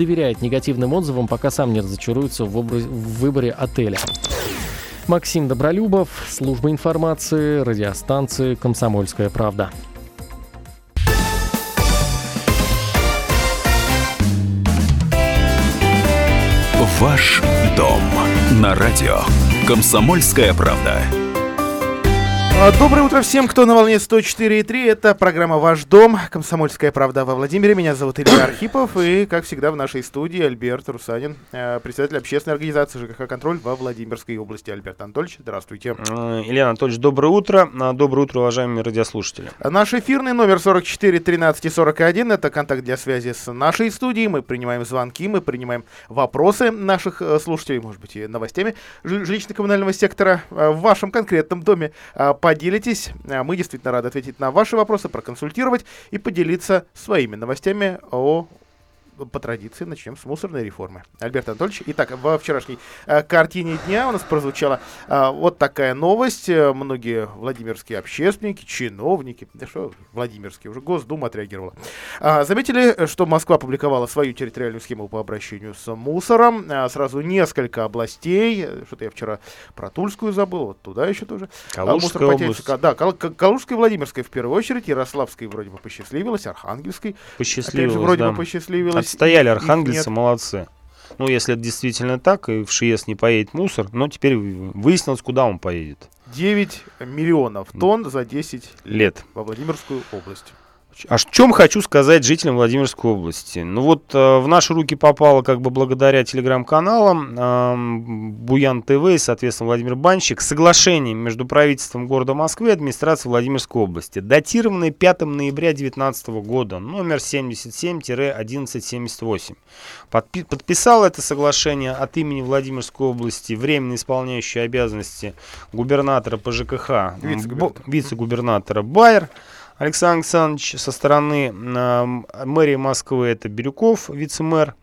доверяет негативным отзывам, пока сам не разочаруется в, образ... в выборе отеля. Максим Добролюбов, служба информации, радиостанции «Комсомольская правда». Ваш дом на радио «Комсомольская правда». А, доброе утро всем, кто на волне 104.3. Это программа «Ваш дом». Комсомольская правда во Владимире. Меня зовут Илья Архипов. И, как всегда, в нашей студии Альберт Русанин, э, председатель общественной организации ЖКХ «Контроль» во Владимирской области. Альберт Анатольевич, здравствуйте. Э, Илья Анатольевич, доброе утро. А, доброе утро, уважаемые радиослушатели. Наш эфирный номер 44 13 41. Это контакт для связи с нашей студией. Мы принимаем звонки, мы принимаем вопросы наших э, слушателей, может быть, и новостями жилищно-коммунального сектора в вашем конкретном доме поделитесь. А, мы действительно рады ответить на ваши вопросы, проконсультировать и поделиться своими новостями о по традиции начнем с мусорной реформы. Альберт Анатольевич, итак, во вчерашней э, картине дня у нас прозвучала э, вот такая новость. Э, многие владимирские общественники, чиновники, да что Владимирские, уже Госдума отреагировала. Э, заметили, что Москва опубликовала свою территориальную схему по обращению с мусором. Э, сразу несколько областей. Что-то я вчера про Тульскую забыл, вот туда еще тоже. Калужская область. Да, Кал Калужская и Владимирская в первую очередь. Ярославской вроде бы посчастливилась, Архангельской. Посчастливилась, опять же, вроде да. бы посчастливилась. Отстояли архангельцы, молодцы. Ну, если это действительно так, и в ШИЕС не поедет мусор, но теперь выяснилось, куда он поедет. 9 миллионов тонн за 10 лет во Владимирскую область. О чем хочу сказать жителям Владимирской области. Ну вот э, в наши руки попало как бы благодаря телеграм-каналам э, Буян ТВ и, соответственно, Владимир Банщик соглашение между правительством города Москвы и администрацией Владимирской области, датированное 5 ноября 2019 года, номер 77-1178. Подпи- подписал это соглашение от имени Владимирской области временно исполняющий обязанности губернатора по ЖКХ, Вице-губернатора, вице-губернатора Байер. Александр Александрович со стороны э, мэрии Москвы это Бирюков, вице-мэр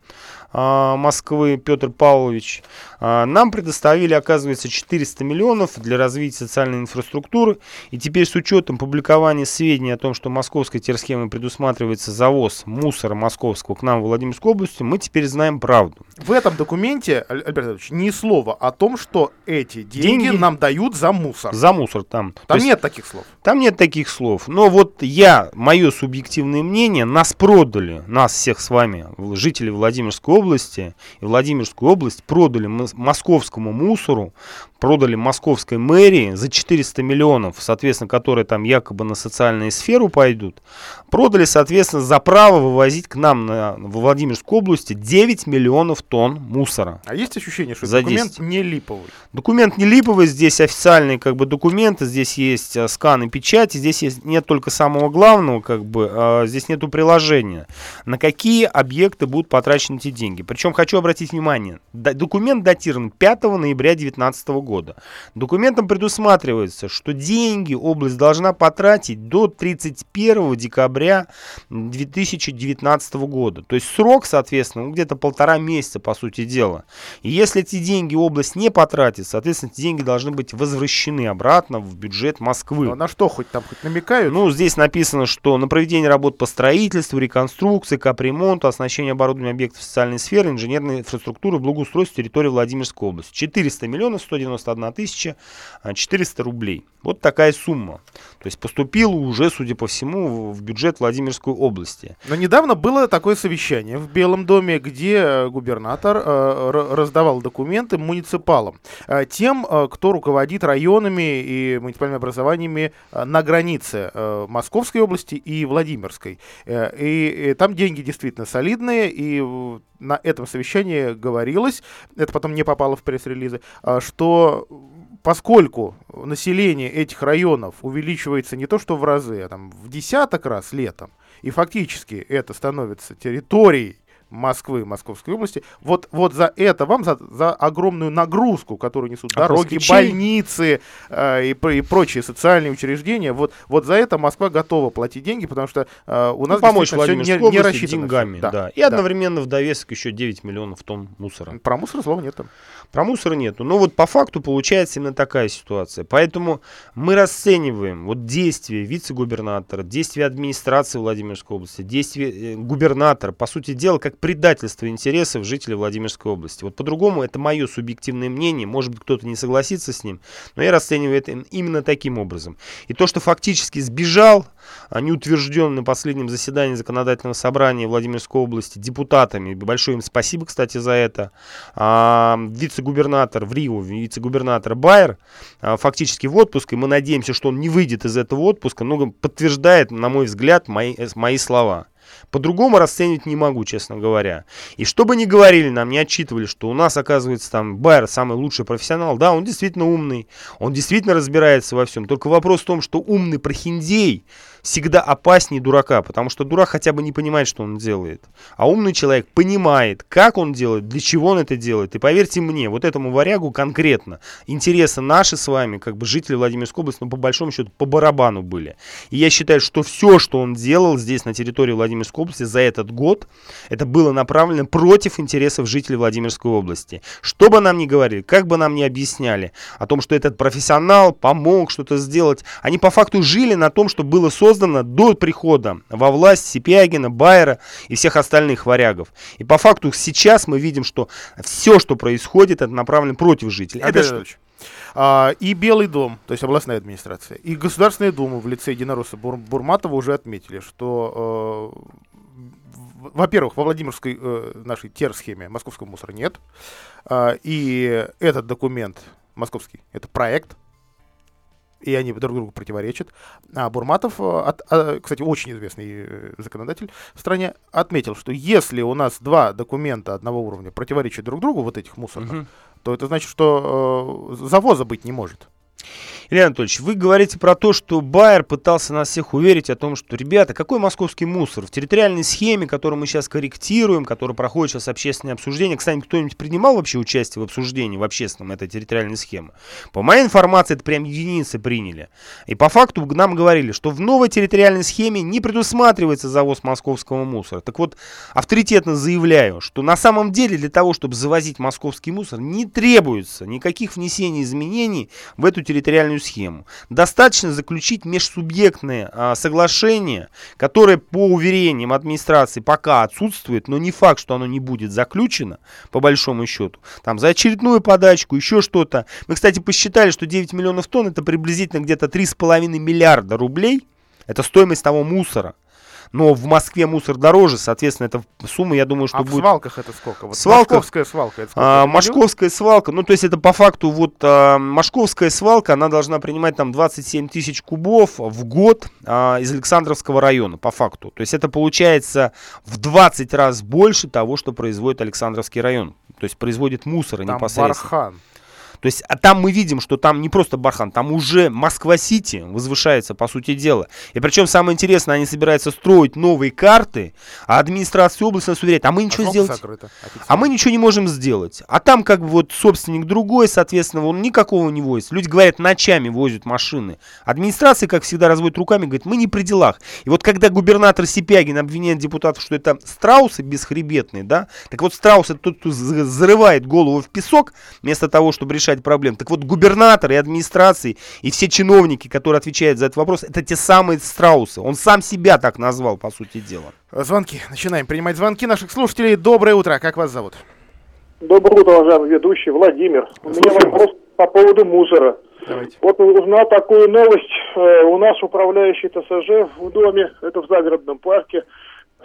Москвы Петр Павлович. Э, нам предоставили, оказывается, 400 миллионов для развития социальной инфраструктуры. И теперь с учетом публикования сведений о том, что московской терсхемой предусматривается завоз мусора московского к нам в Владимирскую область, мы теперь знаем правду. В этом документе, Аль- Альберт Ильич, ни слова о том, что эти деньги, Деньги- нам дают за мусор. За мусор там. То Там есть- нет таких слов. Там нет таких слов. Но вот я, мое субъективное мнение, нас продали, нас всех с вами, жителей Владимирской области, и Владимирскую область продали мос- московскому мусору, продали московской мэрии за 400 миллионов, соответственно, которые там якобы на социальную сферу пойдут, продали, соответственно, за право вывозить к нам на, в Владимирскую область 9 миллионов тонн мусора. А есть ощущение, что За документ 10. не липовый? Документ не липовый, здесь официальные как бы документы, здесь есть э, скан и печать, и здесь есть, нет только самого главного, как бы, а, здесь нету приложения, на какие объекты будут потрачены эти деньги. Причем хочу обратить внимание, документ датирован 5 ноября 2019 года. Документом предусматривается, что деньги область должна потратить до 31 декабря 2019 года. То есть срок, соответственно, ну, где-то полтора месяца, по сути дела. И если эти деньги область не потратит, соответственно, эти деньги должны быть возвращены обратно в бюджет Москвы. Ну, а на что хоть там хоть намекают? Ну, здесь написано, что на проведение работ по строительству, реконструкции, капремонту, оснащению оборудования объектов социальной сферы, инженерной инфраструктуры, благоустройства территории Владимирской области. 400 миллионов 191 тысяча а, 400 рублей. Вот такая сумма. То есть поступила уже, судя по всему, в бюджет Владимирской области. Но недавно было такое совещание в Белом доме, где э, губернатор э, раздавал документы муниципалам, э, тем, кто руководит районами и муниципальными образованиями на границе Московской области и Владимирской. И, там деньги действительно солидные, и на этом совещании говорилось, это потом не попало в пресс-релизы, а, что поскольку население этих районов увеличивается не то что в разы, а там в десяток раз летом, и фактически это становится территорией Москвы, Московской области, вот, вот за это вам, за, за огромную нагрузку, которую несут А дороги, москвичей? больницы э, и, и прочие социальные учреждения, вот, вот за это Москва готова платить деньги, потому что э, у нас Ну, помочь Владимирской не, не рассчитано. деньгами, всё. да. И одновременно в довесок еще 9 миллионов тонн мусора. Про мусор слова нет там. Про мусор нету. Но вот по факту получается именно такая ситуация. Поэтому мы расцениваем вот действия вице-губернатора, действия администрации Владимирской области, действия э, губернатора, по сути дела, как предательство интересов жителей Владимирской области. Вот по-другому это мое субъективное мнение, может быть кто-то не согласится с ним, но я расцениваю это именно таким образом. И то, что фактически сбежал, а не утвержден на последнем заседании законодательного собрания Владимирской области депутатами, большое им спасибо, кстати, за это, а, вице-губернатор в Рио, вице-губернатор Байер, а, фактически в отпуск, и мы надеемся, что он не выйдет из этого отпуска, но подтверждает, на мой взгляд, мои, мои слова. По-другому расценивать не могу, честно говоря. И что бы ни говорили нам, не отчитывали, что у нас, оказывается, там Байер самый лучший профессионал. Да, он действительно умный, он действительно разбирается во всем. Только вопрос в том, что умный прохиндей всегда опаснее дурака, потому что дурак хотя бы не понимает, что он делает. А умный человек понимает, как он делает, для чего он это делает. И поверьте мне, вот этому варягу конкретно интересы наши с вами, как бы жители Владимирской области, ну, по большому счету, по барабану были. И я считаю, что все, что он делал здесь, на территории Владимирской области, за этот год, это было направлено против интересов жителей Владимирской области. Что бы нам ни говорили, как бы нам ни объясняли о том, что этот профессионал помог что-то сделать, они по факту жили на том, что было создано создана до прихода во власть Сипягина, Байера и всех остальных варягов. И по факту сейчас мы видим, что все, что происходит, это направлено против жителей. Это что? А, и Белый дом, то есть областная администрация, и Государственная дума в лице единоросса Бур Бурматова уже отметили, что, э, во-первых, во Владимирской э, нашей тер-схеме московского мусора нет, э, и этот документ московский, это проект, и они друг другу противоречат. А Бурматов, э, от, а, кстати, очень известный э, законодатель в стране, отметил, что если у нас два документа одного уровня противоречат друг другу, вот этих мусорных, угу. то это значит, что э, завоза быть не может. Илья Анатольевич, вы говорите про то, что Байер пытался нас всех уверить о том, что, ребята, какой московский мусор? В территориальной схеме, которую мы сейчас корректируем, которая проходит сейчас общественное обсуждение, кстати, кто-нибудь принимал вообще участие в обсуждении в общественном этой территориальной схемы? По моей информации, это прям единицы приняли. И по факту нам говорили, что в новой территориальной схеме не предусматривается завоз московского мусора. Так вот, авторитетно заявляю, что на самом деле для того, чтобы завозить московский мусор, не требуется никаких внесений изменений в эту территориальную федеральную схему. Достаточно заключить межсубъектные а, соглашения, которые по уверениям администрации пока отсутствуют, но не факт, что оно не будет заключено, по большому счету. Там за очередную подачку, еще что-то. Мы, кстати, посчитали, что 9 миллионов тонн это приблизительно где-то 3,5 миллиарда рублей. Это стоимость того мусора, но в Москве мусор дороже, соответственно, эта сумма, я думаю, что а будет... в свалках это сколько? Вот свалка, Московская свалка это сколько? А, Московская свалка, ну, то есть это по факту вот а, Московская свалка, она должна принимать там 27 тысяч кубов в год а, из Александровского района, по факту. То есть это получается в 20 раз больше того, что производит Александровский район. То есть производит мусора там непосредственно. Бархан. То есть а там мы видим, что там не просто Бархан, там уже Москва-Сити возвышается, по сути дела. И причем самое интересное, они собираются строить новые карты, а администрация области нас уверяет, а мы ничего а сделать... Закрыто, а мы ничего не можем сделать. А там как бы вот собственник другой, соответственно, он никакого не возит. Люди говорят, ночами возят машины. Администрация, как всегда, разводит руками, говорит, мы не при делах. И вот когда губернатор Сипягин обвиняет депутатов, что это страусы бесхребетные, да, так вот страус это тот, кто зарывает голову в песок, вместо того, чтобы решать решать проблем. Так вот, губернатор и администрации, и все чиновники, которые отвечают за этот вопрос, это те самые страусы. Он сам себя так назвал, по сути дела. Звонки. Начинаем принимать звонки наших слушателей. Доброе утро. Как вас зовут? Доброе утро, уважаемый ведущий. Владимир. У меня вопрос по поводу мусора. Давайте. Вот узнал такую новость. Э, у нас управляющий ТСЖ в доме, это в загородном парке,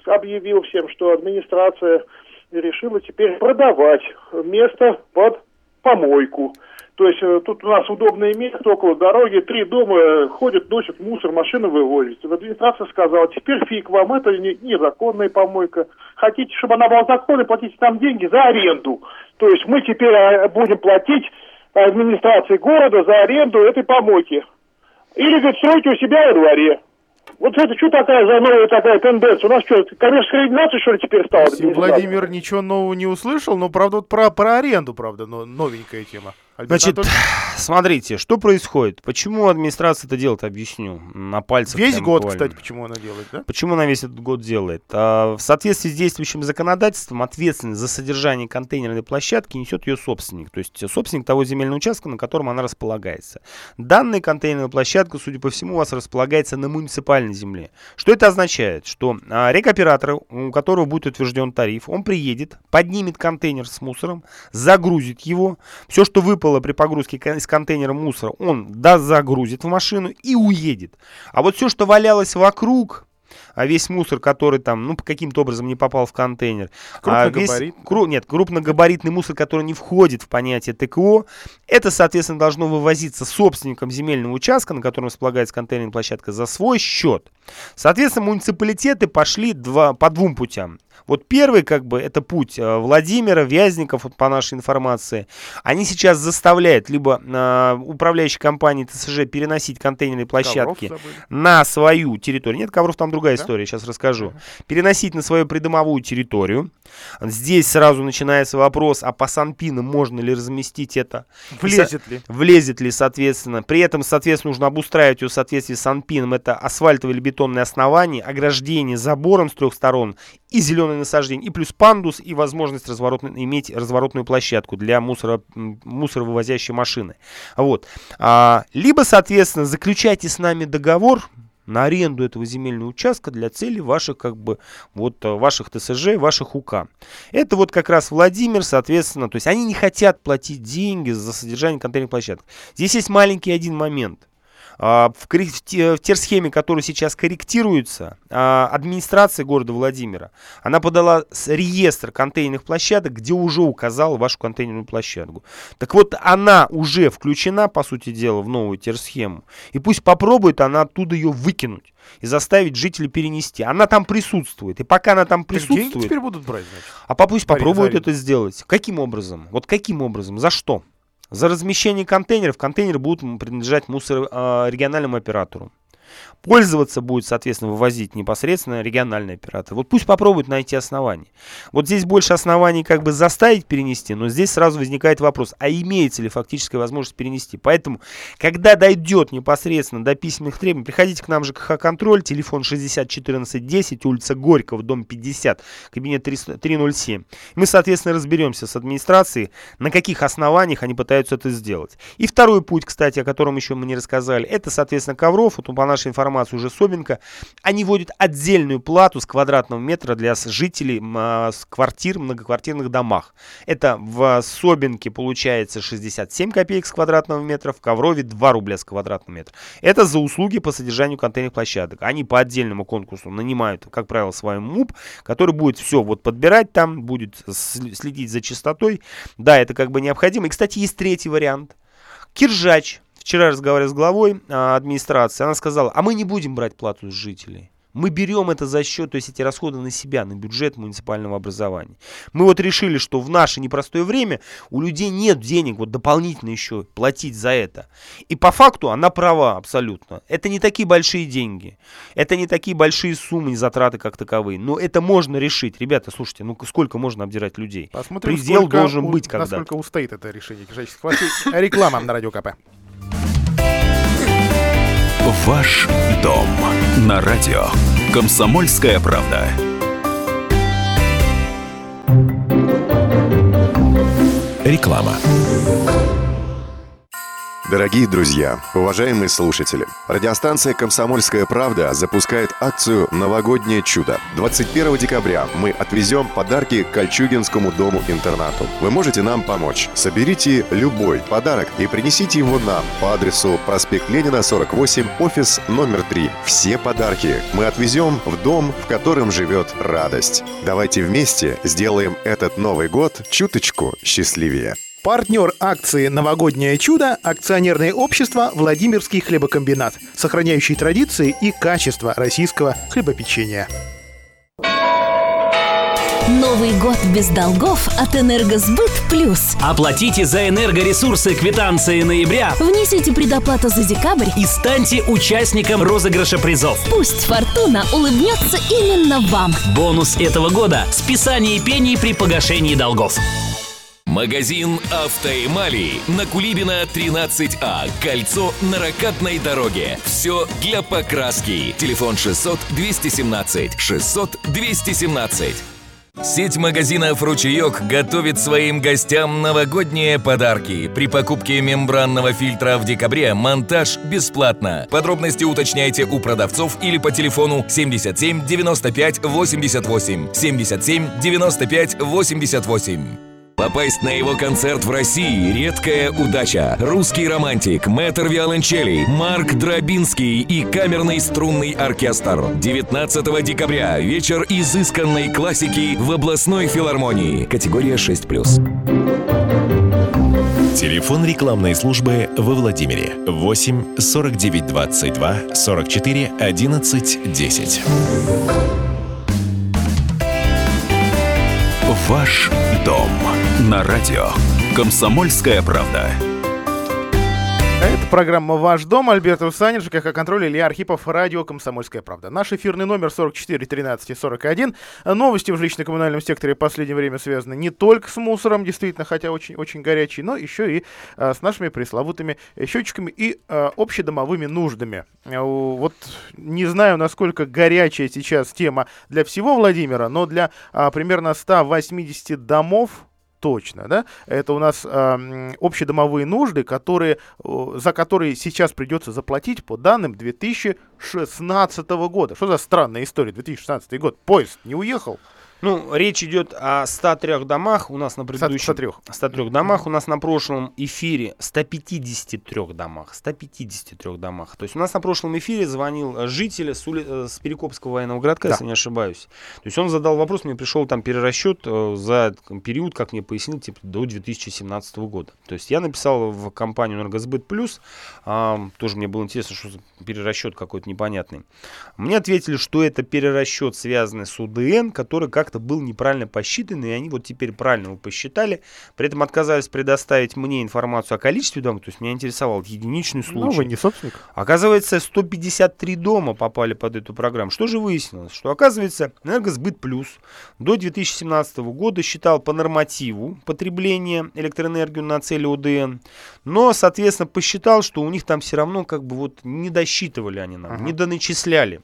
объявил всем, что администрация решила теперь продавать место под помойку. То есть э, тут у нас удобное место около дороги, три дома э, ходят, носят мусор, машины вывозят. Администрация сказала, теперь фиг вам, это не, незаконная помойка. Хотите, чтобы она была законной, платите нам деньги за аренду. То есть мы теперь э, будем платить администрации города за аренду этой помойки. Или, говорит, стройте у себя во дворе. Вот это что такая за новая такая тенденция? У нас что, коммерческая организация, что ли, теперь стала? Владимир ничего нового не услышал, но, правда, вот про, про аренду, правда, но новенькая тема. Значит, смотрите, что происходит? Почему администрация это делает, объясню. На пальцах. Весь год, буквально. кстати, почему она делает, да? Почему она весь этот год делает? А, в соответствии с действующим законодательством ответственность за содержание контейнерной площадки несет ее собственник. То есть собственник того земельного участка, на котором она располагается. Данная контейнерная площадка, судя по всему, у вас располагается на муниципальной земле. Что это означает? Что а, рекоператор, у которого будет утвержден тариф, он приедет, поднимет контейнер с мусором, загрузит его. Все, что выпало выпало при погрузке из контейнера мусора, он дозагрузит в машину и уедет. А вот все, что валялось вокруг, а весь мусор, который там, ну, каким-то образом не попал в контейнер. А весь, кру, нет, крупногабаритный мусор, который не входит в понятие ТКО, это, соответственно, должно вывозиться собственником земельного участка, на котором располагается контейнерная площадка, за свой счет. Соответственно, муниципалитеты пошли два, по двум путям. Вот первый, как бы, это путь э, Владимира, Вязников, вот по нашей информации. Они сейчас заставляют либо э, управляющие компании ТСЖ переносить контейнерные площадки на свою территорию. Нет, ковров там другая да? история, сейчас расскажу. Переносить на свою придомовую территорию. Здесь сразу начинается вопрос, а по санпинам можно ли разместить это? Влезет ли? Влезет ли, соответственно. При этом, соответственно, нужно обустраивать ее в соответствии с санпином. Это асфальтовое или бетонное основание, ограждение забором с трех сторон и зеленое насаждение, и плюс пандус, и возможность разворотной, иметь разворотную площадку для мусора, мусоровывозящей машины. Вот. А, либо, соответственно, заключайте с нами договор, на аренду этого земельного участка для цели ваших как бы вот ваших ТСЖ, ваших УК. Это вот как раз Владимир, соответственно, то есть они не хотят платить деньги за содержание контейнерных площадок. Здесь есть маленький один момент. А, в, в терсхеме, которая сейчас корректируется, а, администрация города Владимира, она подала реестр контейнерных площадок, где уже указала вашу контейнерную площадку. Так вот, она уже включена, по сути дела, в новую терсхему. И пусть попробует она оттуда ее выкинуть и заставить жителей перенести. Она там присутствует. И пока она там присутствует... Так теперь будут брать, значит? А пусть попробуют это сделать. Каким образом? Вот каким образом? За что? За размещение контейнеров контейнеры будут принадлежать мусор, э, региональному оператору. Пользоваться будет, соответственно, вывозить непосредственно региональный оператор. Вот пусть попробует найти основания. Вот здесь больше оснований как бы заставить перенести, но здесь сразу возникает вопрос, а имеется ли фактическая возможность перенести. Поэтому, когда дойдет непосредственно до письменных требований, приходите к нам же ЖКХ-контроль, телефон 601410, улица Горького, дом 50, кабинет 307. Мы, соответственно, разберемся с администрацией, на каких основаниях они пытаются это сделать. И второй путь, кстати, о котором еще мы не рассказали, это, соответственно, ковров. Вот по нашей информации информацию уже Собинка, они вводят отдельную плату с квадратного метра для жителей а, с квартир многоквартирных домах. Это в Собинке получается 67 копеек с квадратного метра, в Коврове 2 рубля с квадратного метра. Это за услуги по содержанию контейнерных площадок. Они по отдельному конкурсу нанимают, как правило, свой МУП, который будет все вот подбирать там, будет следить за чистотой. Да, это как бы необходимо. И, кстати, есть третий вариант. Киржач Вчера разговаривал с главой а, администрации, она сказала, а мы не будем брать плату с жителей. Мы берем это за счет, то есть эти расходы на себя, на бюджет муниципального образования. Мы вот решили, что в наше непростое время у людей нет денег вот дополнительно еще платить за это. И по факту она права абсолютно. Это не такие большие деньги. Это не такие большие суммы, затраты как таковые. Но это можно решить. Ребята, слушайте, ну сколько можно обдирать людей? Посмотрим, Предел должен у, быть когда-то. Насколько устоит это решение Реклама на Радио КП. Ваш дом на радио. Комсомольская правда. Реклама. Дорогие друзья, уважаемые слушатели, радиостанция «Комсомольская правда» запускает акцию «Новогоднее чудо». 21 декабря мы отвезем подарки Кольчугинскому дому-интернату. Вы можете нам помочь. Соберите любой подарок и принесите его нам по адресу проспект Ленина, 48, офис номер 3. Все подарки мы отвезем в дом, в котором живет радость. Давайте вместе сделаем этот Новый год чуточку счастливее. Партнер акции «Новогоднее чудо» – акционерное общество «Владимирский хлебокомбинат», сохраняющий традиции и качество российского хлебопечения. Новый год без долгов от «Энергосбыт Плюс». Оплатите за энергоресурсы квитанции ноября. Внесите предоплату за декабрь. И станьте участником розыгрыша призов. Пусть фортуна улыбнется именно вам. Бонус этого года – списание пений при погашении долгов. Магазин «Автоэмали» на Кулибина 13А. Кольцо на Ракатной дороге. Все для покраски. Телефон 600 217 600 217. Сеть магазинов «Ручеек» готовит своим гостям новогодние подарки. При покупке мембранного фильтра в декабре монтаж бесплатно. Подробности уточняйте у продавцов или по телефону 77 95 88 77 95 88. Попасть на его концерт в России – редкая удача. Русский романтик, мэтр виолончелей, Марк Дробинский и камерный струнный оркестр. 19 декабря – вечер изысканной классики в областной филармонии. Категория 6+. Телефон рекламной службы во Владимире 8 49 22 44 11 10. Ваш дом на радио. Комсомольская правда. Это программа «Ваш дом». Альберт Русанин, ЖКХ «Контроль», Илья Архипов, радио «Комсомольская правда». Наш эфирный номер 44 13 41. Новости в жилищно-коммунальном секторе в последнее время связаны не только с мусором, действительно, хотя очень, очень горячий, но еще и а, с нашими пресловутыми счетчиками и а, общедомовыми нуждами. А, вот не знаю, насколько горячая сейчас тема для всего Владимира, но для а, примерно 180 домов точно, да, это у нас э, общедомовые нужды, которые, э, за которые сейчас придется заплатить по данным 2016 года. Что за странная история, 2016 год, поезд не уехал. Ну, речь идет о 103 домах у нас на предыдущем... 103. 103 домах у нас на прошлом эфире 153 домах. 153 домах. То есть у нас на прошлом эфире звонил житель с, ули... Э, с Перекопского военного городка, да. если не ошибаюсь. То есть он задал вопрос, мне пришел там перерасчет э, за период, как мне пояснил, типа до 2017 года. То есть я написал в компанию Энергосбыт Плюс, а, тоже мне было интересно, что перерасчет какой-то непонятный. Мне ответили, что это перерасчет, связанный с УДН, который как как-то был неправильно посчитан, и они вот теперь правильно его посчитали. При этом отказались предоставить мне информацию о количестве домов, то есть меня интересовал единичный случай. Ну, вы не собственник. Оказывается, 153 дома попали под эту программу. Что же выяснилось? Что, оказывается, Энергосбыт Плюс до 2017 года считал по нормативу потребление электроэнергию на цели ОДН, но, соответственно, посчитал, что у них там все равно как бы вот не досчитывали они нам, uh-huh. не доначисляли.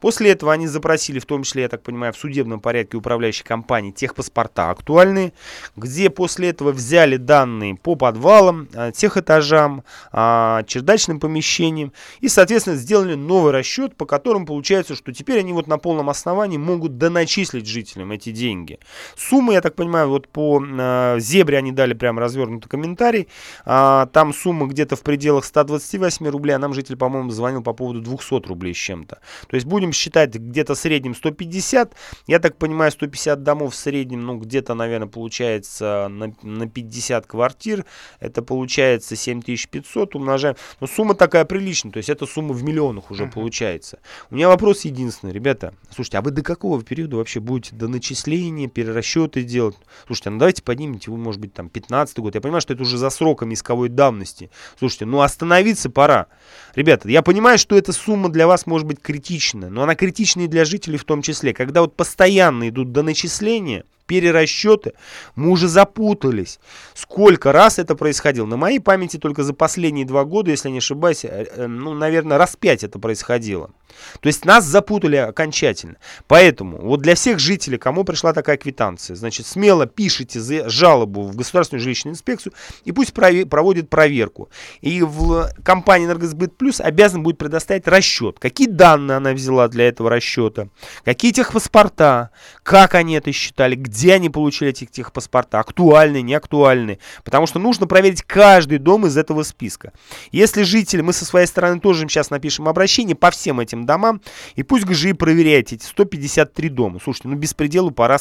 После этого они запросили, в том числе, я так понимаю, в судебном порядке управляющей компании техпаспорта актуальные, где после этого взяли данные по подвалам, а, техэтажам, а, чердачным помещениям и, соответственно, сделали новый расчет, по которому получается, что теперь они вот на полном основании могут доначислить жителям эти деньги. Суммы, я так понимаю, вот по э, зебре они дали прям развернутый комментарий. А, там сумма где-то в пределах 128 рублей, а нам житель, по-моему, звонил по поводу 200 рублей с чем-то. То есть будем считать где-то в среднем 150. Я так понимаю, 150 домов в среднем, ну, где-то, наверное, получается на, на 50 квартир. Это получается 7500 умножаем. Но сумма такая приличная, то есть это сумма в миллионах уже uh-huh. получается. У меня вопрос единственный, ребята. Слушайте, а вы до какого периода вообще будете до начисления, перерасчеты делать? Слушайте, ну давайте поднимите, вы, может быть, там 15 год. Я понимаю, что это уже за сроком исковой давности. Слушайте, ну остановиться пора. Ребята, я понимаю, что эта сумма для вас может быть критична, но она критична и для жителей в том числе. Когда вот постоянно идут до начисления, перерасчеты, мы уже запутались. Сколько раз это происходило? На моей памяти только за последние два года, если не ошибаюсь, э, э, ну, наверное, раз пять это происходило. То есть нас запутали окончательно. Поэтому вот для всех жителей, кому пришла такая квитанция, значит, смело пишите жалобу в Государственную жилищную инспекцию и пусть проводит проверку. И в компании Энергосбыт Плюс обязан будет предоставить расчет. Какие данные она взяла для этого расчета, какие техпаспорта, как они это считали, где они получили эти техпаспорта, актуальны, не актуальны. Потому что нужно проверить каждый дом из этого списка. Если жители, мы со своей стороны тоже сейчас напишем обращение по всем этим домам, и пусть ГЖИ проверяет эти 153 дома. Слушайте, ну беспределу пора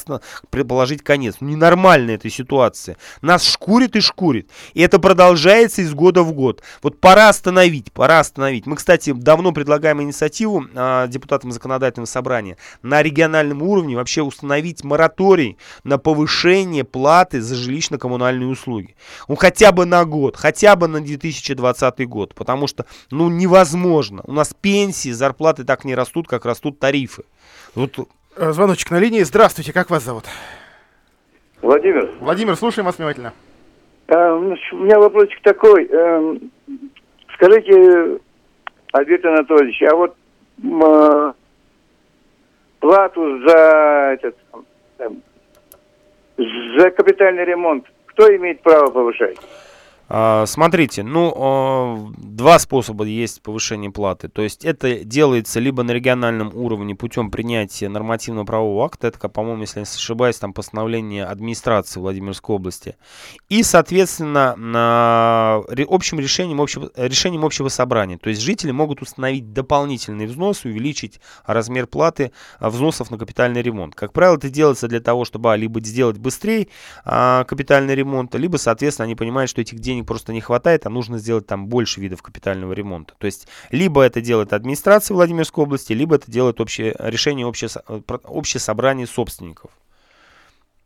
положить конец. Ну ненормальная эта ситуация. Нас шкурит и шкурит. И это продолжается из года в год. Вот пора остановить, пора остановить. Мы, кстати, давно предлагаем инициативу э, депутатам законодательного собрания на региональном уровне вообще установить мораторий на повышение платы за жилищно-коммунальные услуги. Ну хотя бы на год, хотя бы на 2020 год. Потому что, ну невозможно. У нас пенсии, зарплаты так не растут, как растут тарифы. Вот... Э, звоночек на линии. Здравствуйте, как вас зовут? Владимир. Владимир, слушаем вас внимательно. А, у меня вопросик такой. Эм, скажите, Альберт Анатольевич, а вот а, плату за этот за капитальный ремонт кто имеет право повышать? А, смотрите, ну, а, два способа есть повышения платы. То есть это делается либо на региональном уровне путем принятия нормативного правового акта, это, по-моему, если не ошибаюсь, там постановление администрации Владимирской области. И, соответственно, общим решением общего, решением общего собрания. То есть жители могут установить дополнительный взнос, увеличить размер платы а, взносов на капитальный ремонт. Как правило, это делается для того, чтобы либо сделать быстрее капитальный ремонт, либо, соответственно, они понимают, что этих денег денег просто не хватает, а нужно сделать там больше видов капитального ремонта. То есть либо это делает администрация Владимирской области, либо это делает общее, решение общее, общее собрание собственников.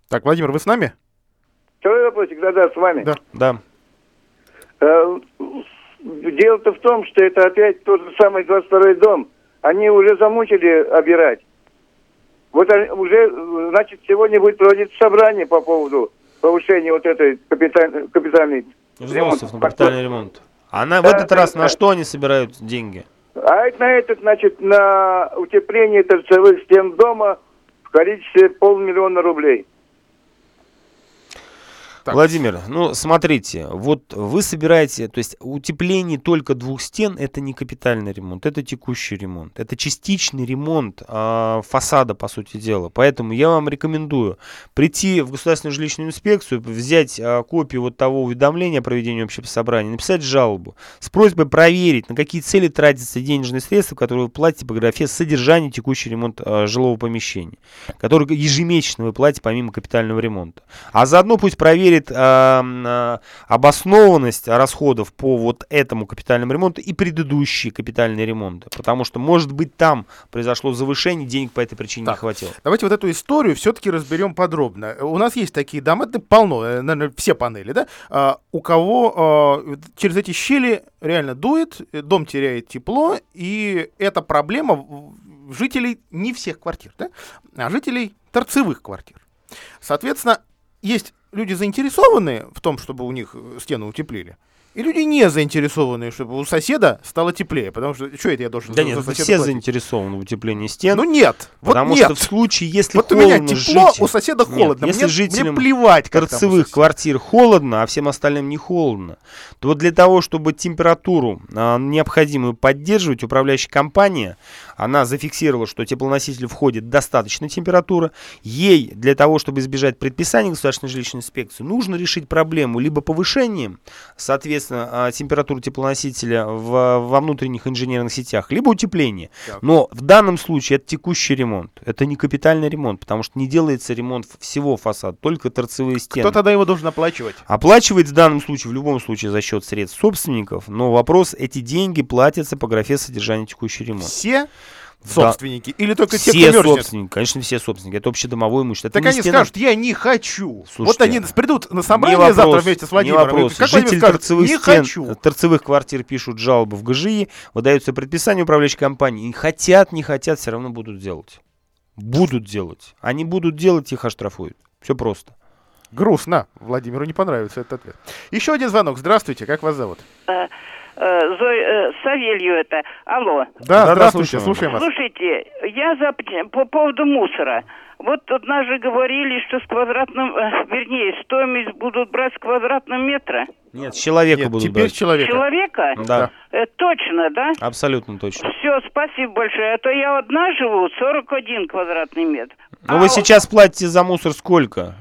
Так, Владимир, вы с нами? Второй вопросик, да-да, с вами. Да. Да. Э, дело-то в том, что это опять тот же самый 22-й дом. Они уже замучили обирать. Вот уже, значит, сегодня будет проводиться собрание по поводу повышения вот этой капиталь, капитальной Взносов на капитальный ремонт. А на, в этот раз на что они собирают деньги? А на этот, значит, на утепление торцевых стен дома в количестве полмиллиона рублей. Так. Владимир, ну смотрите, вот вы собираете, то есть утепление только двух стен это не капитальный ремонт, это текущий ремонт, это частичный ремонт э, фасада, по сути дела. Поэтому я вам рекомендую прийти в государственную жилищную инспекцию, взять э, копию вот того уведомления о проведении общего собрания, написать жалобу с просьбой проверить, на какие цели тратятся денежные средства, которые вы платите по графе содержание текущий ремонт э, жилого помещения, который ежемесячно вы платите помимо капитального ремонта. А заодно пусть проверить проверит э, обоснованность расходов по вот этому капитальному ремонту и предыдущие капитальные ремонты. Потому что, может быть, там произошло завышение, денег по этой причине так, не хватило. Давайте вот эту историю все-таки разберем подробно. У нас есть такие дома, это полно, э, наверное, все панели, да? А, у кого а, через эти щели реально дует, дом теряет тепло, и эта проблема жителей не всех квартир, да? а жителей торцевых квартир. Соответственно, есть люди заинтересованы в том, чтобы у них э, стены утеплили. И люди не заинтересованы, чтобы у соседа стало теплее, потому что что это я должен Да нет, все платить? заинтересованы в утеплении стен. Ну нет, потому вот нет. что в случае, если вот холодно, у меня тепло, жить... у соседа холодно, нет, если мне, жителям мне плевать, как торцевых квартир холодно, а всем остальным не холодно, то вот для того, чтобы температуру а, необходимую поддерживать, управляющая компания, она зафиксировала, что теплоноситель входит достаточная температура, ей для того, чтобы избежать предписания государственной жилищной инспекции, нужно решить проблему либо повышением, соответственно а, температуру теплоносителя в, во внутренних инженерных сетях, либо утепление. Так. Но в данном случае это текущий ремонт. Это не капитальный ремонт, потому что не делается ремонт всего фасада, только торцевые стены. Кто тогда его должен оплачивать? Оплачивает в данном случае, в любом случае, за счет средств собственников, но вопрос, эти деньги платятся по графе содержания текущий ремонт. Все? Собственники? Да. Или только все те, кто мерзнет? собственники, конечно, все собственники. Это общедомовое имущество. Так это они стена... скажут, я не хочу. Слушайте, вот они придут на собрание вопрос, завтра вместе с Владимиром. Не вопрос. Как Житель скажет, торцевых, не стен, хочу. торцевых квартир пишут жалобы в ГЖИ, выдаются предписания управляющей компании. И хотят, не хотят, все равно будут делать. Будут делать. Они будут делать, их оштрафуют. Все просто. Грустно. Владимиру не понравится этот ответ. Еще один звонок. Здравствуйте. Как вас зовут? Э, Зой, э, Савелью это. Алло. Да, да здравствуйте, слушаем. вас. Слушайте, я за, по поводу мусора. Вот тут нас же говорили, что с квадратным, э, вернее, стоимость будут брать с квадратного метра. Нет, с человека Нет, будут теперь брать. человека. Человека? Да. Э, точно, да? Абсолютно точно. Все, спасибо большое. А то я одна живу, 41 квадратный метр. Ну а вы сейчас платите за мусор сколько?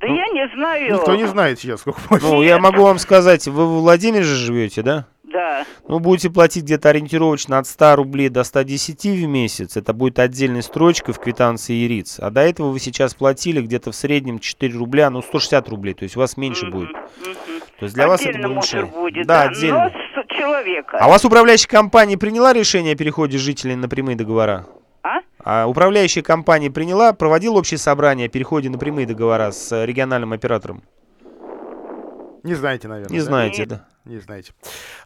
Да ну, я не знаю. Никто не знает сейчас, сколько платить. Ну, я могу вам сказать, вы в Владимире же живете, да? Да. Ну, будете платить где-то ориентировочно от 100 рублей до 110 в месяц. Это будет отдельной строчкой в квитанции ЕРИЦ. А до этого вы сейчас платили где-то в среднем 4 рубля, ну, 160 рублей. То есть у вас меньше mm-hmm. будет. Mm-hmm. То есть для вас это будет. Будет, да, да, отдельно. Но с человека. А у вас управляющая компания приняла решение о переходе жителей на прямые договора? А? А управляющая компания приняла, проводила общее собрание о переходе на прямые договора с региональным оператором? Не знаете, наверное. Не да? знаете, да. Не знаете.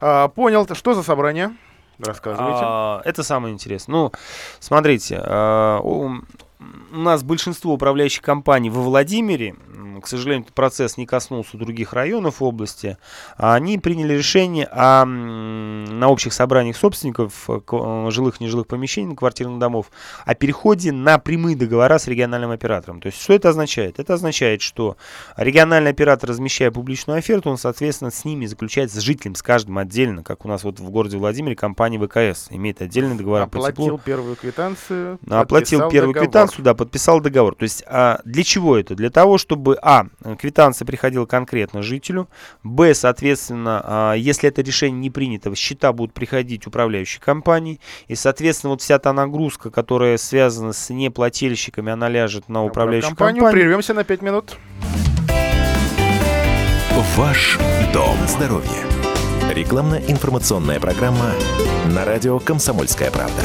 А, понял. Что за собрание? Рассказывайте. А, это самое интересное. Ну, смотрите, а, у, нас большинство управляющих компаний во Владимире, к сожалению, этот процесс не коснулся других районов области, а они приняли решение о, на общих собраниях собственников э, э, жилых и нежилых помещений, квартирных домов, о переходе на прямые договора с региональным оператором. То есть, что это означает? Это означает, что региональный оператор, размещая публичную оферту, он, соответственно, с ними заключает с жителем, с каждым отдельно, как у нас вот в городе Владимире компания ВКС имеет отдельный договор Оплатил первую квитанцию. Оплатил первую договор. квитанцию, да, подписал договор. То есть, а для чего это? Для того, чтобы, а, квитанция приходила конкретно жителю, б, соответственно, а, если это решение не принято, счета будут приходить управляющей компании, и, соответственно, вот вся та нагрузка, которая связана с неплательщиками, она ляжет на управляющую компанию. компанию. Прервемся на 5 минут. Ваш дом здоровья. Рекламно-информационная программа на радио «Комсомольская правда».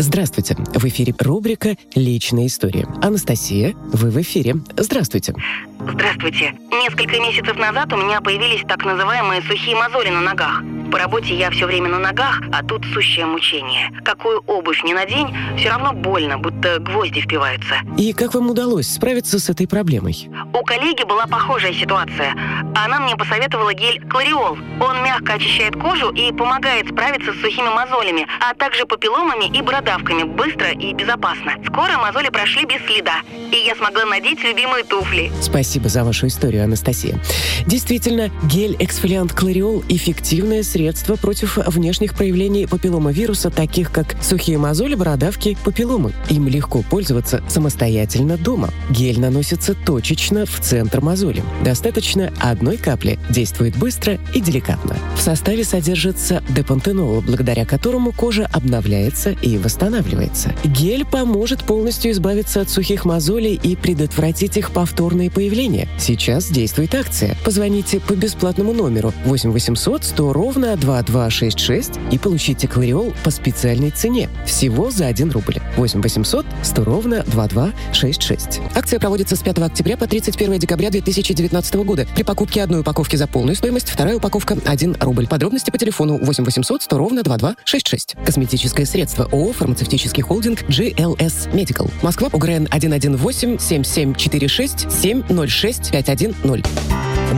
Здравствуйте. В эфире рубрика «Личная история». Анастасия, вы в эфире. Здравствуйте. Здравствуйте. Несколько месяцев назад у меня появились так называемые сухие мозоли на ногах. По работе я все время на ногах, а тут сущее мучение. Какую обувь не надень, все равно больно, будто гвозди впиваются. И как вам удалось справиться с этой проблемой? У коллеги была похожая ситуация. Она мне посоветовала гель Клариол. Он мягко очищает кожу и помогает справиться с сухими мозолями, а также папилломами и бородавками быстро и безопасно. Скоро мозоли прошли без следа, и я смогла надеть любимые туфли. Спасибо за вашу историю, Анастасия. Действительно, гель-эксфолиант Клариол – эффективное средство средства против внешних проявлений папилломавируса, таких как сухие мозоли, бородавки, папилломы. Им легко пользоваться самостоятельно дома. Гель наносится точечно в центр мозоли. Достаточно одной капли, действует быстро и деликатно. В составе содержится депантенол, благодаря которому кожа обновляется и восстанавливается. Гель поможет полностью избавиться от сухих мозолей и предотвратить их повторные появления. Сейчас действует акция. Позвоните по бесплатному номеру 8 800 100 ровно на 2266 и получите Клариол по специальной цене. Всего за 1 рубль. 8 800 100 ровно 2266. Акция проводится с 5 октября по 31 декабря 2019 года. При покупке одной упаковки за полную стоимость, вторая упаковка 1 рубль. Подробности по телефону 8 800 100 ровно 2266. Косметическое средство ООО «Фармацевтический холдинг GLS Medical». Москва, УГРН 118 7746 706 510.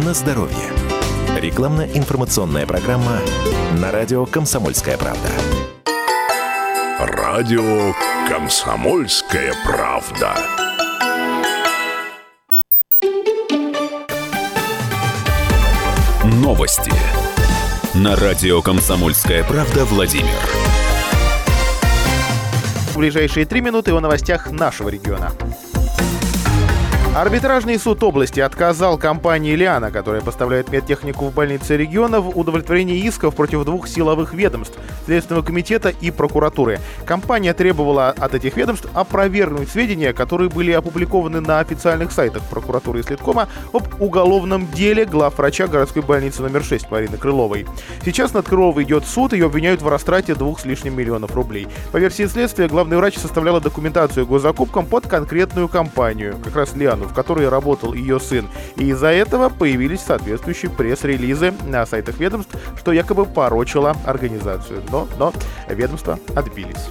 На здоровье. Рекламно-информационная программа на радио «Комсомольская правда». Радио «Комсомольская правда». Новости. На радио «Комсомольская правда» Владимир. В ближайшие три минуты о новостях нашего региона. Арбитражный суд области отказал компании «Лиана», которая поставляет медтехнику в больницы региона, в удовлетворении исков против двух силовых ведомств – Следственного комитета и прокуратуры. Компания требовала от этих ведомств опровергнуть сведения, которые были опубликованы на официальных сайтах прокуратуры и следкома об уголовном деле главврача городской больницы номер 6 Марины Крыловой. Сейчас над Крыловой идет суд, ее обвиняют в растрате двух с лишним миллионов рублей. По версии следствия, главный врач составляла документацию госзакупкам под конкретную компанию, как раз «Лиану» в которой работал ее сын. И из-за этого появились соответствующие пресс-релизы на сайтах ведомств, что якобы порочило организацию. Но, но ведомства отбились.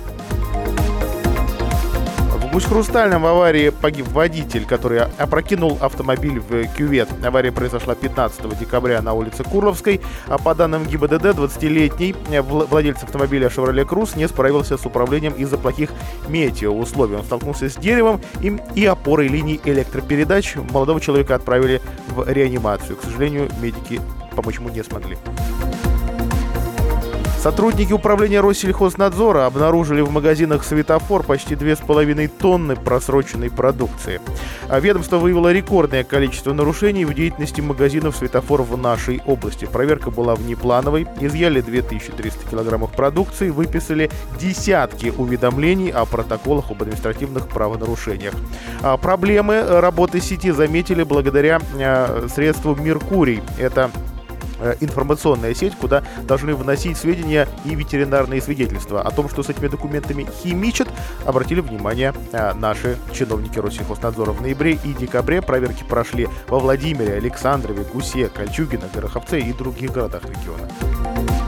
В Усть-Хрустальном в аварии погиб водитель, который опрокинул автомобиль в кювет. Авария произошла 15 декабря на улице Курловской. А по данным ГИБДД, 20-летний владелец автомобиля Chevrolet Cruze не справился с управлением из-за плохих метеоусловий. Он столкнулся с деревом и, и опорой линий электропередач. Молодого человека отправили в реанимацию. К сожалению, медики помочь ему не смогли. Сотрудники управления Россельхознадзора обнаружили в магазинах «Светофор» почти 2,5 тонны просроченной продукции. А ведомство выявило рекордное количество нарушений в деятельности магазинов «Светофор» в нашей области. Проверка была внеплановой. Изъяли 2300 килограммов продукции, выписали десятки уведомлений о протоколах об административных правонарушениях. А проблемы работы сети заметили благодаря а, средству «Меркурий». Это Э, информационная сеть, куда должны вносить сведения и ветеринарные свидетельства. О том, что с этими документами химичат, обратили внимание э, наши чиновники Россельхознадзора. В ноябре и декабре проверки прошли во Владимире, Александрове, Гусе, Кольчугино, Гороховце и других городах региона.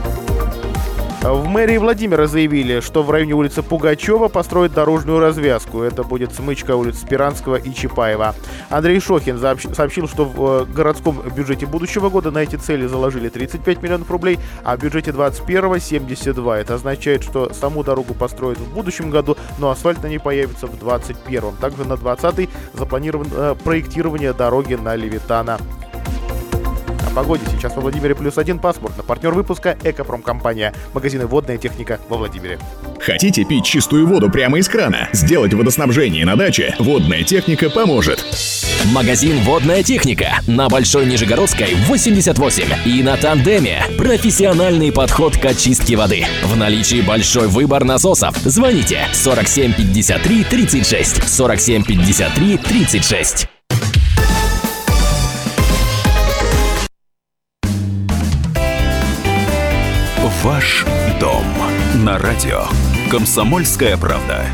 В мэрии Владимира заявили, что в районе улицы Пугачева построят дорожную развязку. Это будет смычка улиц Спиранского и Чапаева. Андрей Шохин сообщил, что в э, городском бюджете будущего года на эти цели заложили 35 миллионов рублей, а в бюджете 21 72. Это означает, что саму дорогу построят в будущем году, но асфальт на ней появится в 21. Также на 20 запланировано проектирование дороги на Левитана погоде. Сейчас во Владимире плюс один паспорт. На партнер выпуска «Экопромкомпания». Магазины «Водная техника» во Владимире. Хотите пить чистую воду прямо из крана? Сделать водоснабжение на даче? «Водная техника» поможет. Магазин «Водная техника» на Большой Нижегородской 88 и на Тандеме. Профессиональный подход к очистке воды. В наличии большой выбор насосов. Звоните 47 53 36 47 53 36. Ваш дом на радио. Комсомольская правда.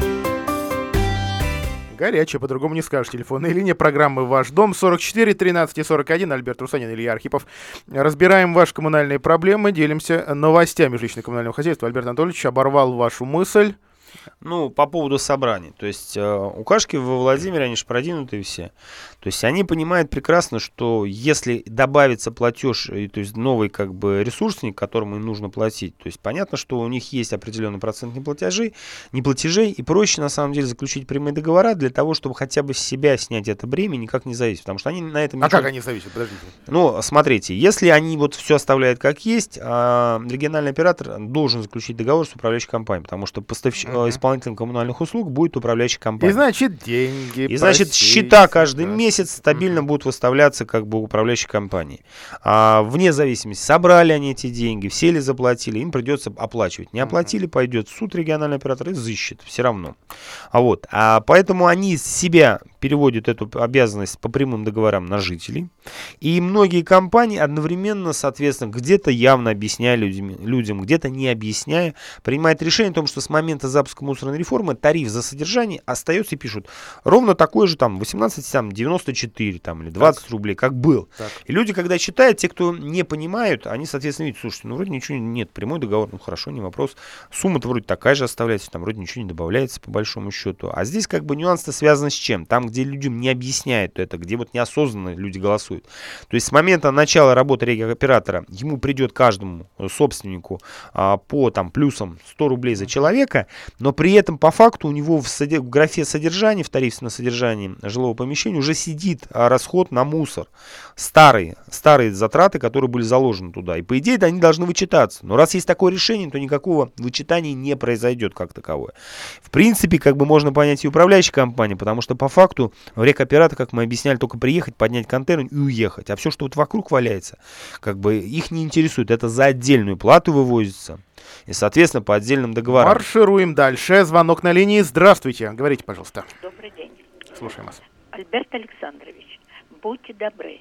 Горячая, по-другому не скажешь. Телефонная линия программы «Ваш дом» 44 13 41. Альберт Русанин, Илья Архипов. Разбираем ваши коммунальные проблемы, делимся новостями жилищно-коммунального хозяйства. Альберт Анатольевич оборвал вашу мысль. Ну, по поводу собраний. То есть э, у Кашки во Владимире, они же продвинутые все. То есть они понимают прекрасно, что если добавится платеж, то есть новый как бы ресурсник, которому им нужно платить, то есть понятно, что у них есть определенный процент неплатежей, неплатежей, и проще на самом деле заключить прямые договора для того, чтобы хотя бы с себя снять это бремя, никак не зависит, потому что они на этом... А ничего... как они зависят? Подождите. Ну, смотрите, если они вот все оставляют как есть, а региональный оператор должен заключить договор с управляющей компанией, потому что поставщ... uh-huh. исполнителем коммунальных услуг будет управляющая компания. И значит деньги. И значит счета каждый да. месяц стабильно будут выставляться как бы управляющей компании. А, вне зависимости, собрали они эти деньги, все ли заплатили, им придется оплачивать. Не оплатили, пойдет в суд региональный оператор и взыщет все равно. А вот, а поэтому они себя переводят эту обязанность по прямым договорам на жителей. И многие компании одновременно, соответственно, где-то явно объясняя людям, людям где-то не объясняя, принимают решение о том, что с момента запуска мусорной реформы тариф за содержание остается и пишут ровно такой же там 18, там 94 там, или 20 так. рублей, как был. Так. И люди, когда читают, те, кто не понимают, они, соответственно, видят, слушайте, ну вроде ничего нет, прямой договор, ну хорошо, не вопрос. Сумма-то вроде такая же оставляется, там вроде ничего не добавляется по большому счету. А здесь как бы нюанс-то связан с чем? Там, где людям не объясняют это, где вот неосознанно люди голосуют. То есть с момента начала работы региооператора ему придет каждому собственнику а, по там плюсом 100 рублей за человека, но при этом по факту у него в, соди- в графе содержания, в тарифе на содержание жилого помещения уже сидит а, расход на мусор. Старые, старые затраты, которые были заложены туда. И по идее они должны вычитаться. Но раз есть такое решение, то никакого вычитания не произойдет как таковое. В принципе, как бы можно понять и управляющая компания, потому что по факту в рекоператор, как мы объясняли, только приехать, поднять контейнер и уехать. А все, что вот вокруг валяется, как бы их не интересует. Это за отдельную плату вывозится. И, соответственно, по отдельным договорам. Маршируем дальше. Звонок на линии. Здравствуйте. Говорите, пожалуйста. Добрый день. Слушаем вас. Альберт Александрович, будьте добры.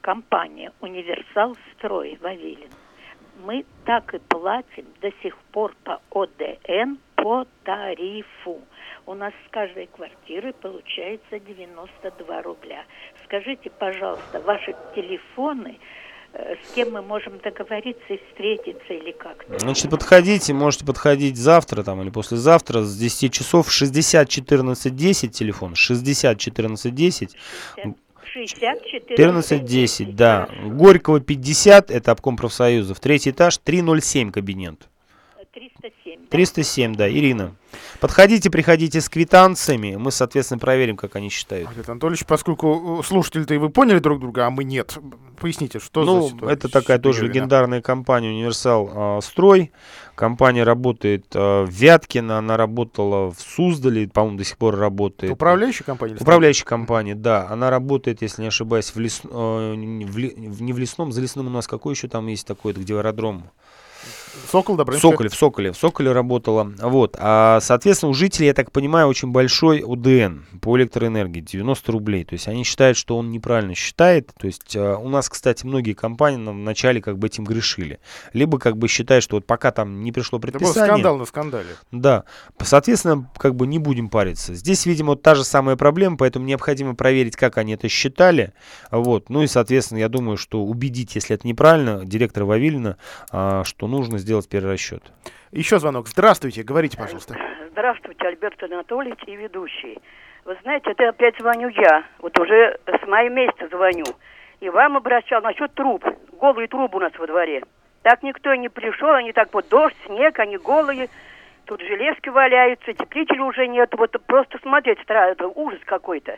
Компания «Универсал Строй» Вавилин. Мы так и платим до сих пор по ОДН по тарифу у нас с каждой квартиры получается 92 рубля. Скажите, пожалуйста, ваши телефоны, с кем мы можем договориться и встретиться или как-то? Значит, подходите, можете подходить завтра там или послезавтра с 10 часов 60 14 10 телефон, 60 14 10. 60 14 10, да. Горького 50, это обком профсоюзов. Третий этаж, 307 кабинет. 307, да? 307, да, Ирина. Подходите, приходите с квитанциями, мы, соответственно, проверим, как они считают. Олег Анатольевич, поскольку э, слушатели-то и вы поняли друг друга, а мы нет, поясните, что ну, за ситуация? это такая тоже легендарная компания «Универсал э, Строй». Компания работает э, в Вяткино, она работала в Суздале, по-моему, до сих пор работает. Управляющая компания? Управляющая компания, да. Она работает, если не ошибаюсь, в лес, э, в, не в лесном, за лесным у нас какой еще там есть такой, где аэродром? Сокол, да, Соколе, в Соколе, в Соколе работала. Вот. А, соответственно, у жителей, я так понимаю, очень большой УДН по электроэнергии, 90 рублей. То есть они считают, что он неправильно считает. То есть а, у нас, кстати, многие компании в начале как бы этим грешили. Либо как бы считают, что вот пока там не пришло предписание... Это скандал на скандале. Да. Соответственно, как бы не будем париться. Здесь, видимо, та же самая проблема, поэтому необходимо проверить, как они это считали. Вот. Ну и, соответственно, я думаю, что убедить, если это неправильно, директора Вавилина, а, что нужно сделать перерасчет. Еще звонок. Здравствуйте, говорите, пожалуйста. Здравствуйте, Альберт Анатольевич и ведущий. Вы знаете, это опять звоню я. Вот уже с мая месяца звоню. И вам обращал насчет труб. Голые трубы у нас во дворе. Так никто и не пришел, они так вот дождь, снег, они голые. Тут железки валяются, теплителя уже нет. Вот просто смотреть страшно, это ужас какой-то.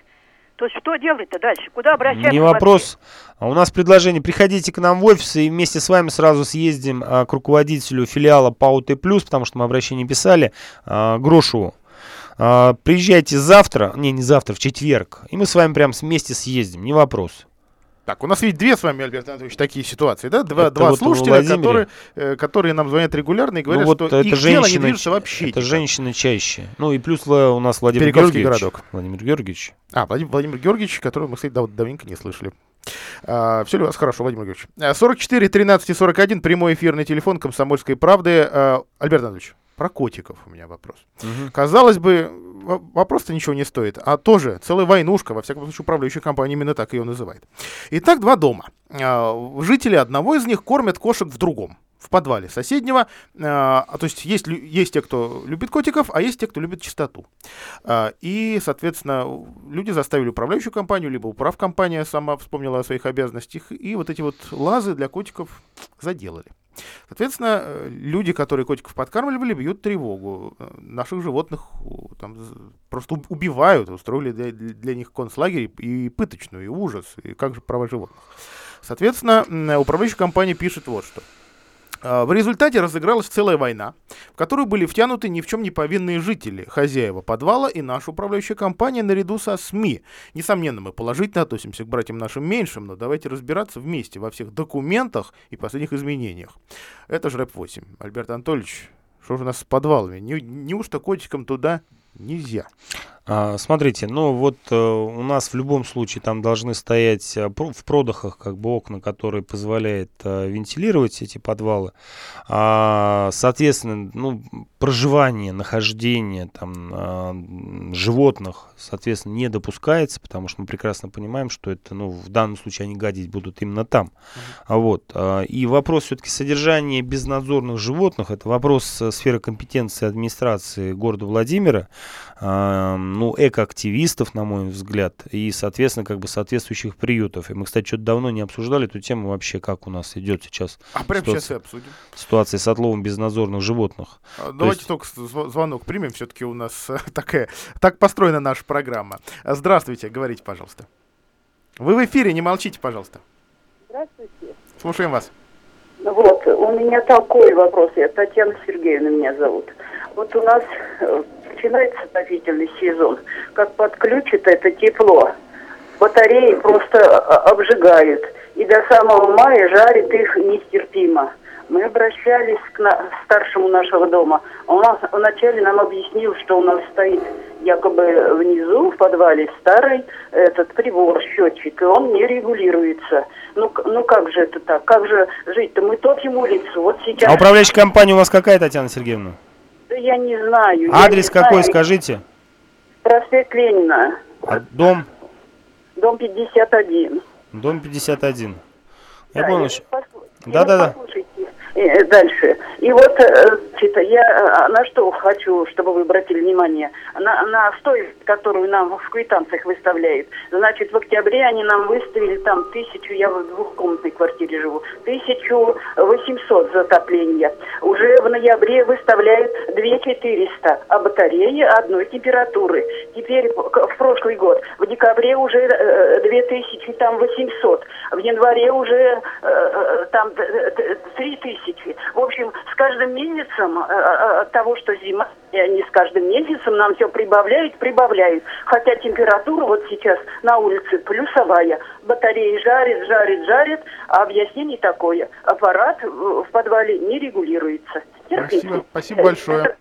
То есть что делать-то дальше? Куда обращаться? Не вопрос. А у нас предложение. Приходите к нам в офис и вместе с вами сразу съездим а, к руководителю филиала ПАО Т+, потому что мы обращение писали, а, Грошеву. А, приезжайте завтра, не, не завтра, в четверг, и мы с вами прям вместе съездим, не вопрос. Так, у нас ведь две с вами, Альберт Анатольевич, такие ситуации, да? Два, два вот слушателя, которые, э, которые нам звонят регулярно и говорят, ну, вот что это их женщины, дело не движется вообще. Это никак. женщины чаще. Ну и плюс у нас Владимир Георгиевич. городок. Владимир Георгиевич. А, Владимир, Владимир Георгиевич, которого мы, кстати, дав- давненько не слышали. А, все ли у вас хорошо, Владимир Георгиевич? А, 44 13 и 41, прямой эфирный телефон «Комсомольской правды». А, Альберт Анатольевич, про котиков у меня вопрос. Казалось бы, вопрос-то ничего не стоит, а тоже целая войнушка, во всяком случае, управляющая компания именно так ее называет. Итак, два дома. А, Жители одного из них кормят кошек в другом. В подвале соседнего. А, а, то есть есть, есть те, кто любит котиков, а есть те, кто любит чистоту. А, и, соответственно, люди заставили управляющую компанию, либо управкомпания сама вспомнила о своих обязанностях, и вот эти вот лазы для котиков заделали. Соответственно, э, люди, которые котиков подкармливали, бьют тревогу. Э, Наших животных там просто уб- убивают, устроили для, для них концлагерь и пыточную, и ужас, и как же права животных. Соответственно, м, управляющая компания пишет вот что. А, В результате разыгралась целая война, в которую были втянуты ни в чем не повинные жители, хозяева подвала и наша управляющая компания наряду со СМИ. Несомненно, мы положительно относимся к братьям нашим меньшим, но давайте разбираться вместе во всех документах и последних изменениях. Это же РЭП-8. Альберт Анатольевич, что же у нас с подвалами? Не, неужто котикам туда нельзя? А, Смотрите, ну вот э, у нас в любом случае там должны стоять э, в продыхах как бы окна, которые позволяют э, вентилировать эти подвалы. А, Соответственно, ну, проживание, нахождение там а, животных, соответственно, не допускается, потому что мы прекрасно понимаем, что это, ну, в данном случае они гадить будут именно там. А Вот. И вопрос все-таки содержания безнадзорных животных, это вопрос сферы компетенции администрации города Владимира, ну, экоактивистов, на мой взгляд, и, соответственно, как бы соответствующих приютов. И мы, кстати, что-то давно не обсуждали эту тему вообще, как у нас идет сейчас А прямо сейчас и обсудим. ситуация с отловом безнадзорных животных. А, То Давайте есть- только звонок примем. Все-таки у нас э, такая, так построена наша программа. А, Здравствуйте, говорите, пожалуйста. Вы в эфире, не молчите, пожалуйста. Здравствуйте. Слушаем вас. Вот, у меня такой вопрос. Я Татьяна Сергеевна меня зовут. Вот у нас э, начинается отопительный сезон. Как подключит это тепло, батареи просто э, обжигают. И до самого мая жарит их нестерпимо. Мы обращались к на- старшему нашего дома. Он нас- вначале нам объяснил, что у нас стоит якобы внизу в подвале старый этот прибор, счетчик, и он не регулируется. Ну, ну как же это так? Как же жить-то? Мы топим улицу. Вот сейчас... А управляющая компания у вас какая, Татьяна Сергеевна? Да я не знаю. Адрес какой, знаю. скажите? Проспект Ленина, А дом? дом 51. Дом 51. Я Да, понял. и щ- послу- и Да-да-да. вот послушайте, э, дальше. И вот э, значит, я э, на что хочу, чтобы вы обратили внимание, на, на стоимость, которую нам в квитанциях выставляют. Значит, в октябре они нам выставили там тысячу, я в двухкомнатной квартире живу, тысячу восемьсот за отопление. Уже в ноябре выставляют две четыреста, а батареи одной температуры. Теперь в прошлый год, в декабре уже э, две тысячи, там восемьсот, в январе уже э, э, там три тысячи. В общем, с каждым месяцем э, э, от того, что зима, и они с каждым месяцем нам все прибавляют, прибавляют. Хотя температура вот сейчас на улице плюсовая. Батареи жарит, жарит, жарит, а объяснение такое. Аппарат в подвале не регулируется. Терпите. Спасибо, спасибо большое.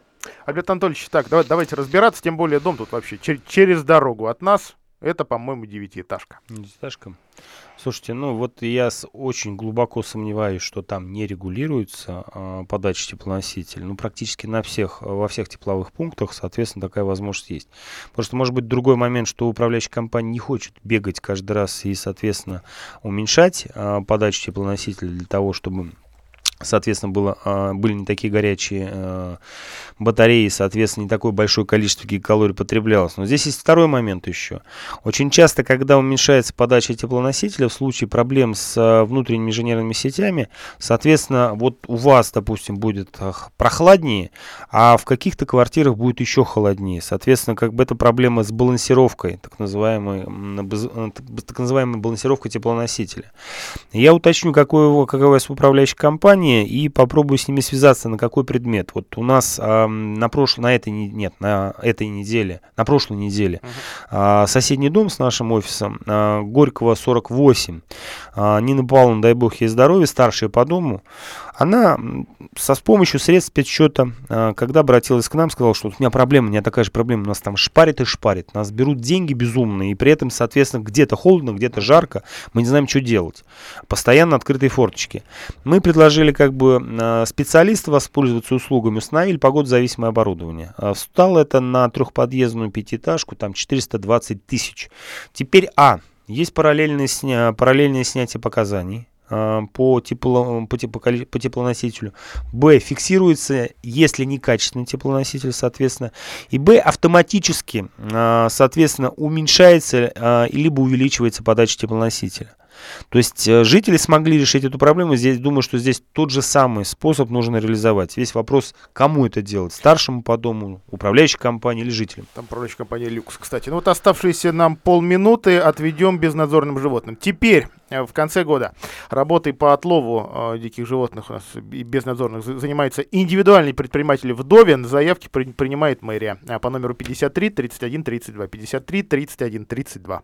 Альберт Анатольевич, так, давай- давайте разбираться, тем более дом тут вообще чер- через дорогу от нас. Это, по-моему, девятиэтажка. Девятиэтажка. Слушайте, ну вот я очень глубоко сомневаюсь, что там не регулируется а, подача теплоносителя. Ну, практически на всех, во всех тепловых пунктах, соответственно, такая возможность есть. Просто может быть другой момент, что управляющая компания не хочет бегать каждый раз и, соответственно, уменьшать а, подачу теплоносителя для того, чтобы соответственно, было, а, были не такие горячие а, батареи, соответственно, не такое большое количество гигакалорий потреблялось. Но здесь есть второй момент еще. Очень часто, когда уменьшается подача теплоносителя, в случае проблем с а, внутренними инженерными сетями, соответственно, вот у вас, допустим, будет прохладнее, а в каких-то квартирах будет еще холоднее. Соответственно, как бы это проблема с балансировкой, так называемой, так называемой балансировкой теплоносителя. Я уточню, какой, вас управляющая компания, компании и попробую с ними связаться, на какой предмет. Вот у нас э, на прошлой, на этой, нет, на этой неделе, на прошлой неделе uh-huh. э, соседний дом с нашим офисом, э, Горького 48, э, Нина Павловна, дай бог ей здоровья, старшая по дому, она со, с помощью средств спецсчета, э, когда обратилась к нам, сказала, что у меня проблема, у меня такая же проблема, у нас там шпарит и шпарит, нас берут деньги безумные, и при этом, соответственно, где-то холодно, где-то жарко, мы не знаем, что делать. Постоянно открытые форточки. Мы предложили как бы э, специалиста воспользоваться услугами, установили погодозависимое оборудование. Э, Встало это на трехподъездную пятиэтажку, там 420 тысяч. Теперь, а, есть параллельное, сня... параллельное снятие показаний э, по, тепло, по, тепло, по теплоносителю. Б. Фиксируется, если некачественный теплоноситель, соответственно. И Б. Автоматически, соответственно, уменьшается либо увеличивается подача теплоносителя. То есть э, жители смогли решить эту проблему. Здесь думаю, что здесь тот же самый способ нужно реализовать. Весь вопрос, кому это делать? Старшему по дому, управляющей компании или жителям? Там управляющая компания Люкс, кстати. Ну вот оставшиеся нам полминуты отведем безнадзорным животным. Теперь, э, в конце года, работой по отлову э, диких животных у нас и безнадзорных занимаются индивидуальные предприниматели Вдовин. Заявки при, принимает мэрия по номеру 53 31 32. 53 31 32.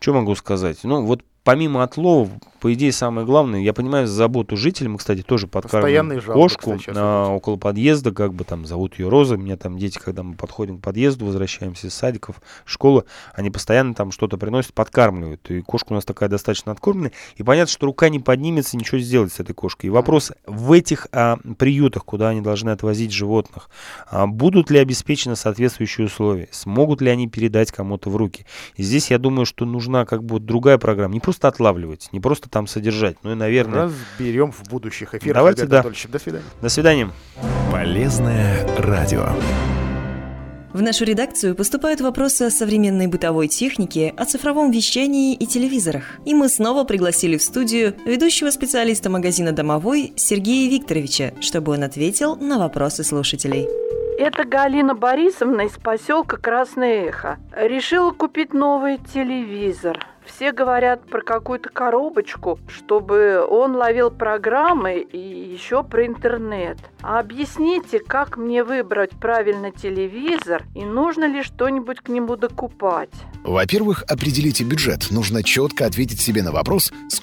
Что могу сказать? Ну, вот помимо отлова, по идее, самое главное, я понимаю заботу жителей, мы, кстати, тоже подкармливаем кошку кстати, а, около подъезда, как бы там зовут ее Роза, меня там дети, когда мы подходим к подъезду, возвращаемся из садиков, школы, они постоянно там что-то приносят, подкармливают, и кошка у нас такая достаточно откормленная, и понятно, что рука не поднимется ничего сделать с этой кошкой. И вопрос, в этих а, приютах, куда они должны отвозить животных, а, будут ли обеспечены соответствующие условия, смогут ли они передать кому-то в руки. И здесь я думаю, что нужна как бы другая программа, не просто отлавливать, не просто там содержать. Ну и, наверное... Разберем в будущих эфирах. Давайте, да. До свидания. До свидания. Полезное радио. В нашу редакцию поступают вопросы о современной бытовой технике, о цифровом вещании и телевизорах. И мы снова пригласили в студию ведущего специалиста магазина «Домовой» Сергея Викторовича, чтобы он ответил на вопросы слушателей. Это Галина Борисовна из поселка Красное Эхо. Решила купить новый телевизор. Все говорят про какую-то коробочку, чтобы он ловил программы и еще про интернет. А объясните, как мне выбрать правильно телевизор и нужно ли что-нибудь к нему докупать? Во-первых, определите бюджет. Нужно четко ответить себе на вопрос, сколько